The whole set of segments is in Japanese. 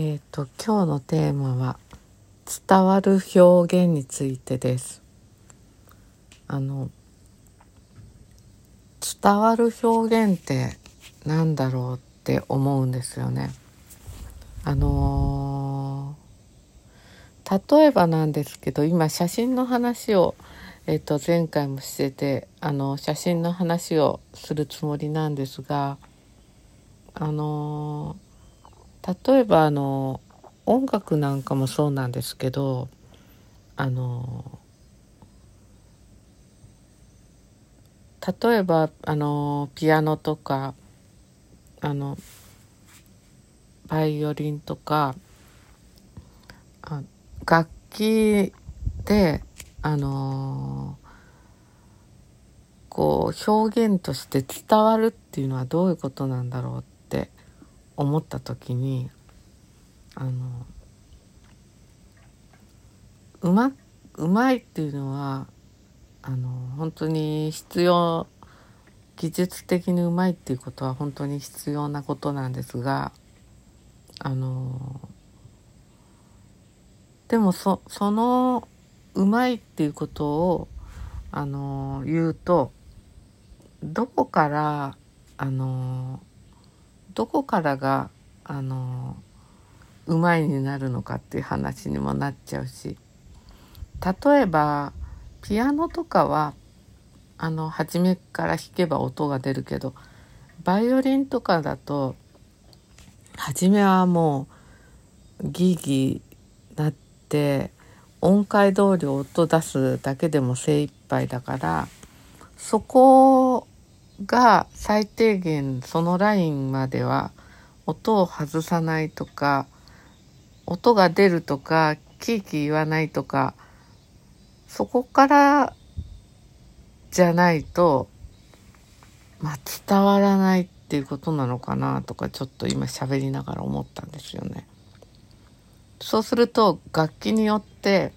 えっ、と今日のテーマは伝わる表現についてです。あの伝わる表現ってなんだろうって思うんですよね。あのー例えばなんですけど今写真の話を、えー、と前回もしててあの写真の話をするつもりなんですがあのー例えばあの音楽なんかもそうなんですけどあの例えばあのピアノとかあのバイオリンとかあ楽器であのこう表現として伝わるっていうのはどういうことなんだろうって思った時にあのうまうまいっていうのはあの本当に必要技術的にうまいっていうことは本当に必要なことなんですがあのでもそそのうまいっていうことをあの言うとどこからあのどこからがあのうまいになるのかっていう話にもなっちゃうし。例えばピアノとかはあの初めから弾けば音が出るけどバイオリンとかだと初めはもうギーギーなって音階通り音出すだけでも精一杯だからそこが最低限そのラインまでは音を外さないとか音が出るとかキーキー言わないとかそこからじゃないと、まあ、伝わらないっていうことなのかなとかちょっと今喋りながら思ったんですよね。そうすると楽器によって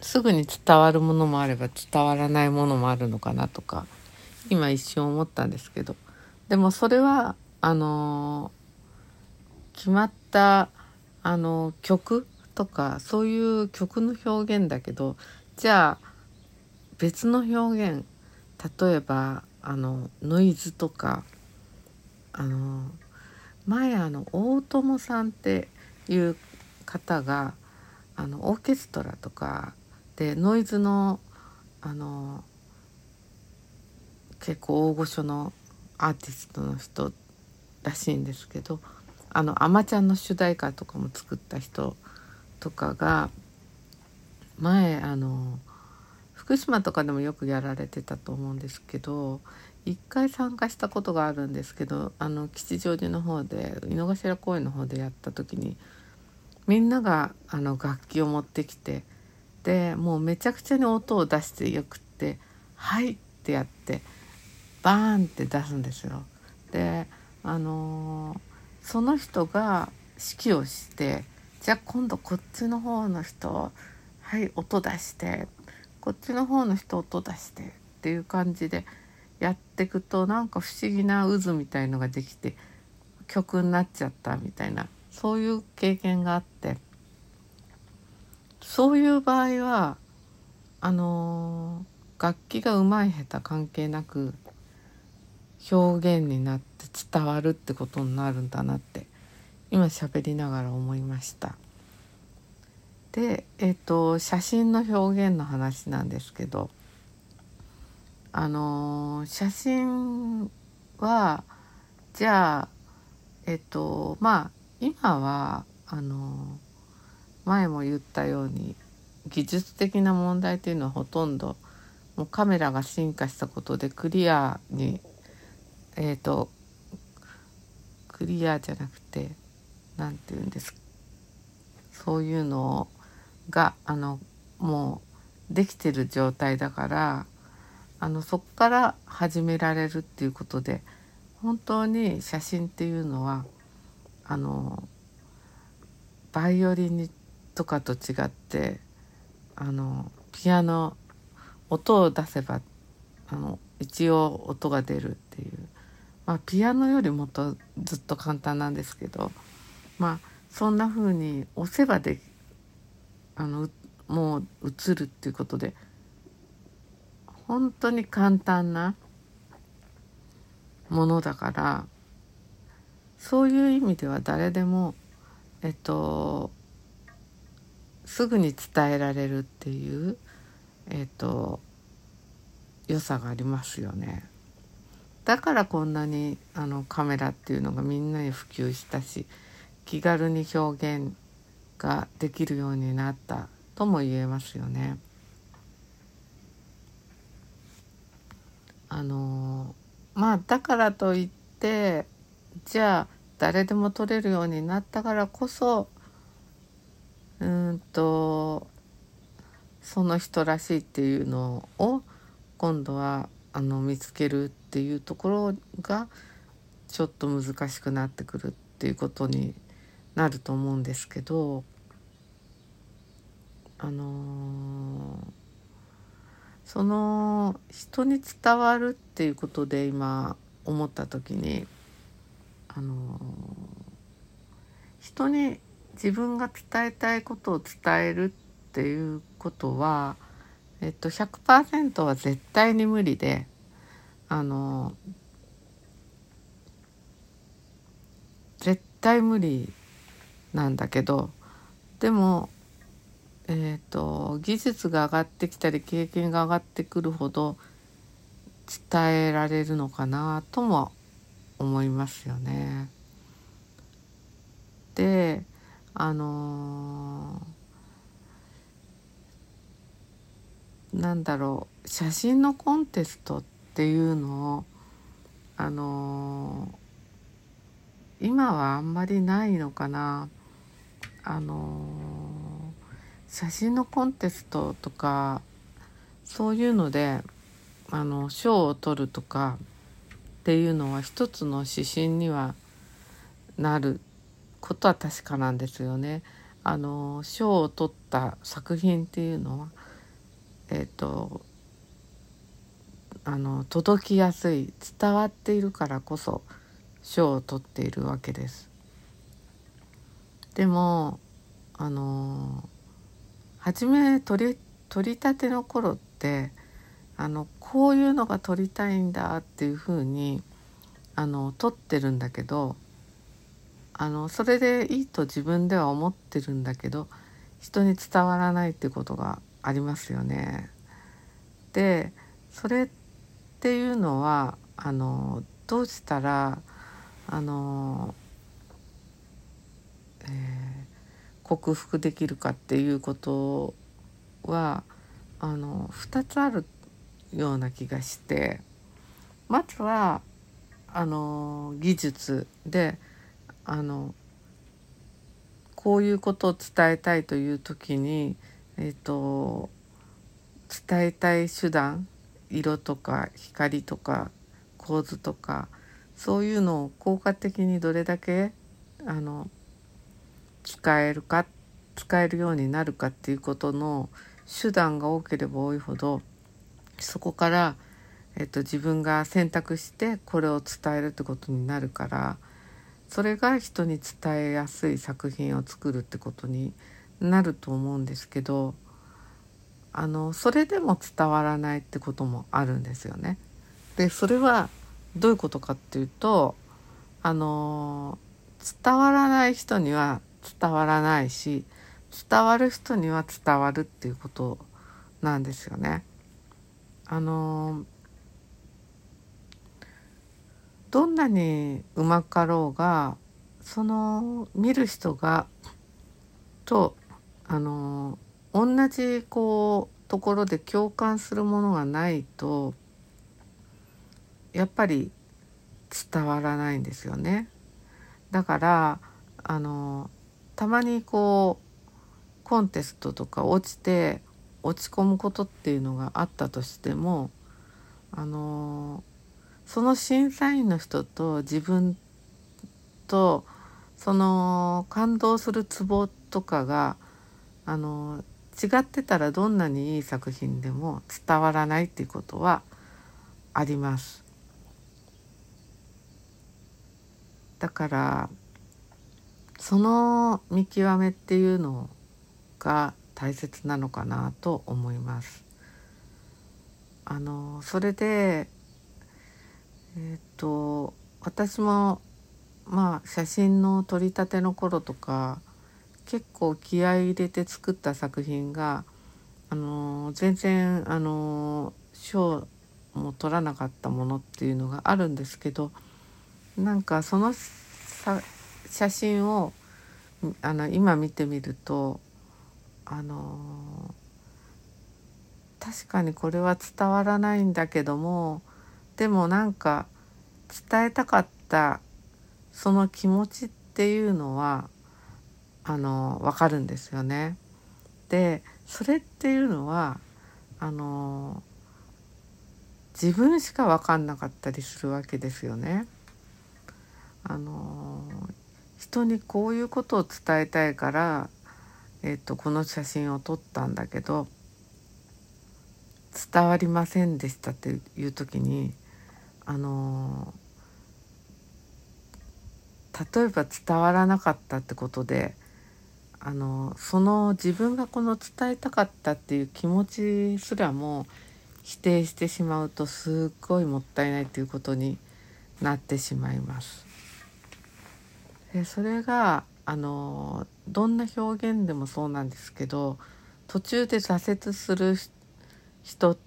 すぐに伝わるものもあれば伝わらないものもあるのかなとか今一瞬思ったんですけど。でもそれはあの決まったあの曲とかそういう曲の表現だけどじゃあ別の表現例えばあのノイズとかあの前あの大友さんっていう方があのオーケストラとかでノイズのあの結構大御所のアーティストの人らしいんですけどあの「あまちゃん」の主題歌とかも作った人とかが前あの福島とかでもよくやられてたと思うんですけど一回参加したことがあるんですけどあの吉祥寺の方で井の頭公園の方でやった時にみんながあの楽器を持ってきてでもうめちゃくちゃに音を出してよくって「はい」ってやってバーンって出すんですよ。であのーその人が指揮をしてじゃあ今度こっちの方の人はい音出してこっちの方の人音出してっていう感じでやってくとなんか不思議な渦みたいのができて曲になっちゃったみたいなそういう経験があってそういう場合はあのー楽器が上手い下手関係なく表現になって伝わるってことになるんだなって今喋りながら思いました。で、えっと写真の表現の話なんですけどあのー写真はじゃあえっとまあ今はあのー前も言ったように技術的な問題というのはほとんどもうカメラが進化したことでクリアにえっ、とクリアじゃなくて何て言うんですそういうのがあのもうできてる状態だからあのそこから始められるっていうことで本当に写真っていうのはあのバイオリンとかと違ってあのピアノ音を出せばあの一応音が出るっていうまあピアノよりもっとずっと簡単なんですけどまあそんな風に押せばであのもう映るっていうことで本当に簡単なものだからそういう意味では誰でもえっとすぐに伝えられるっていうえっと良さがありますよね。だからこんなにあのカメラっていうのがみんなに普及したし気軽に表現ができるようになったとも言えますよね。あのまあだからといってじゃあ誰でも撮れるようになったからこそうんとその人らしいっていうのを今度はあの見つけるってていうところがちょっと難しくなってくるっていうことになると思うんですけどあのー、その人に伝わるっていうことで今思った時にあのー、人に自分が伝えたいことを伝えるっていうことは、えっと、100%は絶対に無理であの絶対無理なんだけどでもえーと、技術が上がってきたり経験が上がってくるほど伝えられるのかなとも思いますよね。であのー、なんだろう写真のコンテストっっていうのをあのー、今はあんまりないのかな。あのー写真のコンテストとかそういうのであの賞を取るとかっていうのは一つの指針にはなることは確かなんですよね。あの賞を取った作品っていうのはえっ、ー、とあの届きやすい伝わっているからこそ賞を取っているわけです。でもあの初め取り取りたての頃ってあのこういうのが撮りたいんだっていうふうにあの撮ってるんだけどあのそれでいいと自分では思ってるんだけど人に伝わらないってことがありますよね。でそれっっていうのはあのどうしたらあの、えー克服できるかっていうことはあの2つあるような気がしてまずはあの技術であのこういうことを伝えたいという時に、えーと、伝えたい手段色とか光とか構図とかそういうのを効果的にどれだけあの使えるか使えるようになるかっていうことの手段が多ければ多いほどそこから、えっと、自分が選択してこれを伝えるってことになるからそれが人に伝えやすい作品を作るってことになると思うんですけどあのそれでも伝わらないってこともあるんですよね。でそれはどういうことかっていうとあの伝わらない人には伝わらないし伝わる人には伝わるっていうことなんですよね。あのどんなにうまかろうがその見る人がとあの同じこうところで共感するものがないとやっぱり伝わらないんですよね。だからあのたまにこうコンテストとか落ちて落ち込むことっていうのがあったとしてもあのその審査員の人と自分とその感動するツボとかがあの違ってたらどんなにいい作品でも伝わらないっていうことはあります。だからその見極めっていうのが大切なのかなと思います。あのそれでえっ、と私もまあ写真の撮りたての頃とか結構気合い入れて作った作品があの全然あの賞も取らなかったものっていうのがあるんですけどなんかその写真をあの今見てみるとあの確かにこれは伝わらないんだけどもでもなんか伝えたかったその気持ちっていうのはあの分かるんですよね。でそれっていうのはあの自分しか分かんなかったりするわけですよね。あの人にこういうことを伝えたいから、えーと、この写真を撮ったんだけど伝わりませんでしたっていう時にあの例えば伝わらなかったってことであのその自分がこの伝えたかったっていう気持ちすらも否定してしまうとすっごいもったいないということになってしまいます。でそれがあのどんな表現でもそうなんですけど途中で挫折する人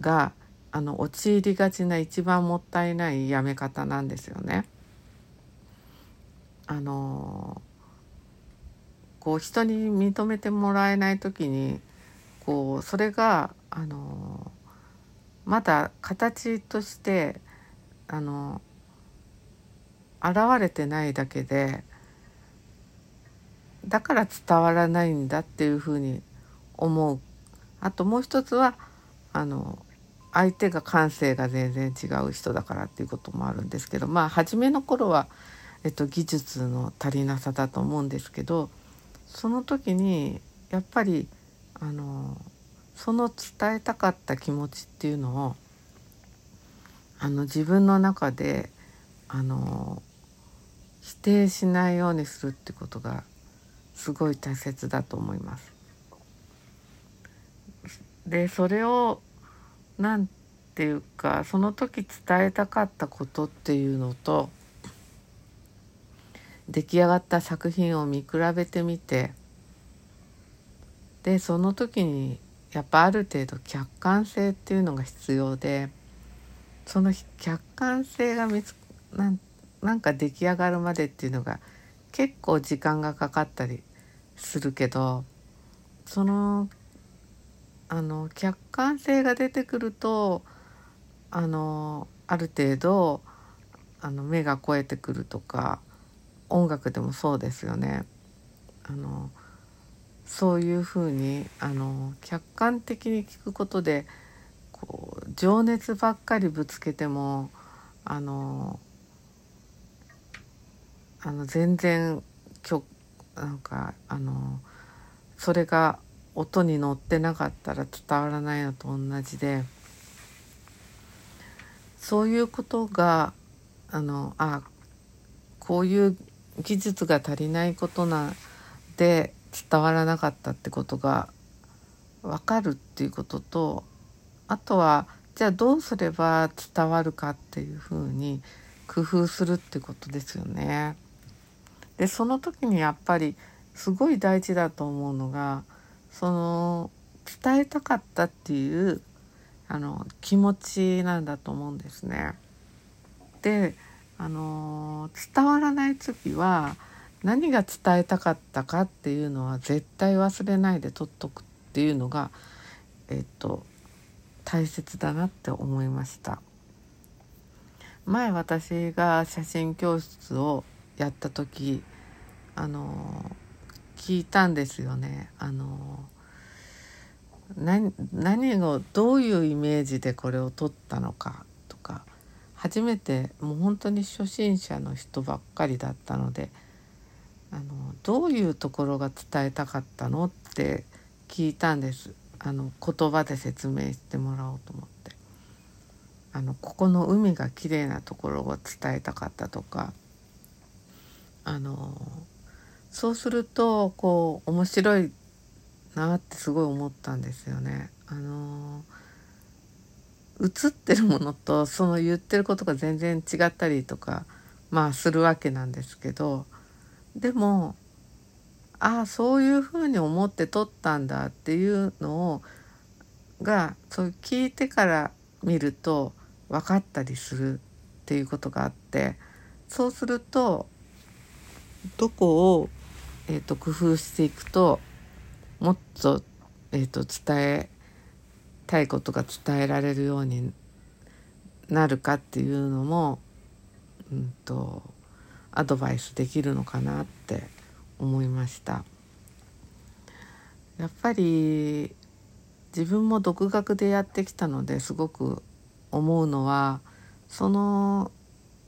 があの陥りがちな一番もったいないやめ方なんですよね。あのこう人に認めてもらえない時にこうそれがあのまだ形としてあの現れてないだけでだから伝わらないんだっていうふうに思う。あともう一つはあの相手が感性が全然違う人だからっていうこともあるんですけどまあ初めの頃は、えっと、技術の足りなさだと思うんですけどその時にやっぱりあのその伝えたかった気持ちっていうのをあの自分の中であの否定しないようにするってことがすごい大切だと思います。でそれを何て言うかその時伝えたかったことっていうのと出来上がった作品を見比べてみてでその時にやっぱある程度客観性っていうのが必要でその客観性が見つなんなんか出来上がるまでっていうのが結構時間がかかったりするけどそのあの客観性が出てくるとあのある程度あの目が肥えてくるとか音楽でもそうですよね。あのそういうふうにあの客観的に聞くことでこう情熱ばっかりぶつけてもあのあの全然曲なんかあのそれが音に乗ってなかったら伝わらないのと同じでそういうことがあのあこういう技術が足りないことなで伝わらなかったってことが分かるっていうこととあとはじゃあどうすれば伝わるかっていうふうに工夫するってことですよね。でその時にやっぱりすごい大事だと思うのがその伝えたかったっていうあの気持ちなんだと思うんですね。であの伝わらない時は何が伝えたかったかっていうのは絶対忘れないで取っとくっていうのがえっと大切だなって思いました。前私が写真教室をやった時あの聞いたんですよね。あの何何をどういうイメージでこれを撮ったのか。初めてもう本当に初心者の人ばっかりだったのであのどういうところが伝えたかったのって聞いたんです。あの言葉で説明してもらおうと思って。あのここの海が綺麗なところを伝えたかったとか。あのそうするとこう面白いなってすごい思ったんですよね。あの映ってるものとその言ってることが全然違ったりとかまあするわけなんですけどでもああそういうふうに思って撮ったんだっていうのをがそう聞いてから見ると分かったりするっていうことがあってそうするとどこを、えーと、工夫していくともっと,、えーと伝えたいことが伝えられるようになるかっていうのも、うんと、アドバイスできるのかなって思いました。やっぱり自分も独学でやってきたのですごく思うのはその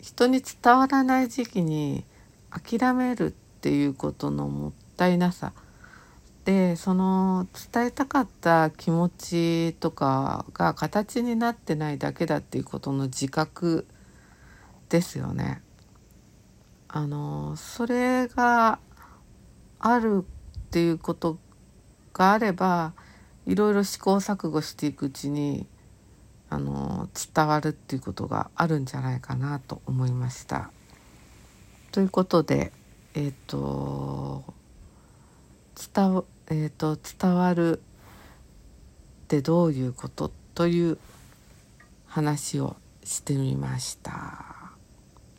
人に伝わらない時期に諦めるっていうことのもったいなさでその伝えたかった気持ちとかが形になってないだけだっていうことの自覚ですよね。あのそれがあるっていうことがあればいろいろ試行錯誤していくうちにあの伝わるっていうことがあるんじゃないかなと思いました。ということでえっ、ー、と伝わ,、えーと、伝わるってどういうこと？という話をしてみました。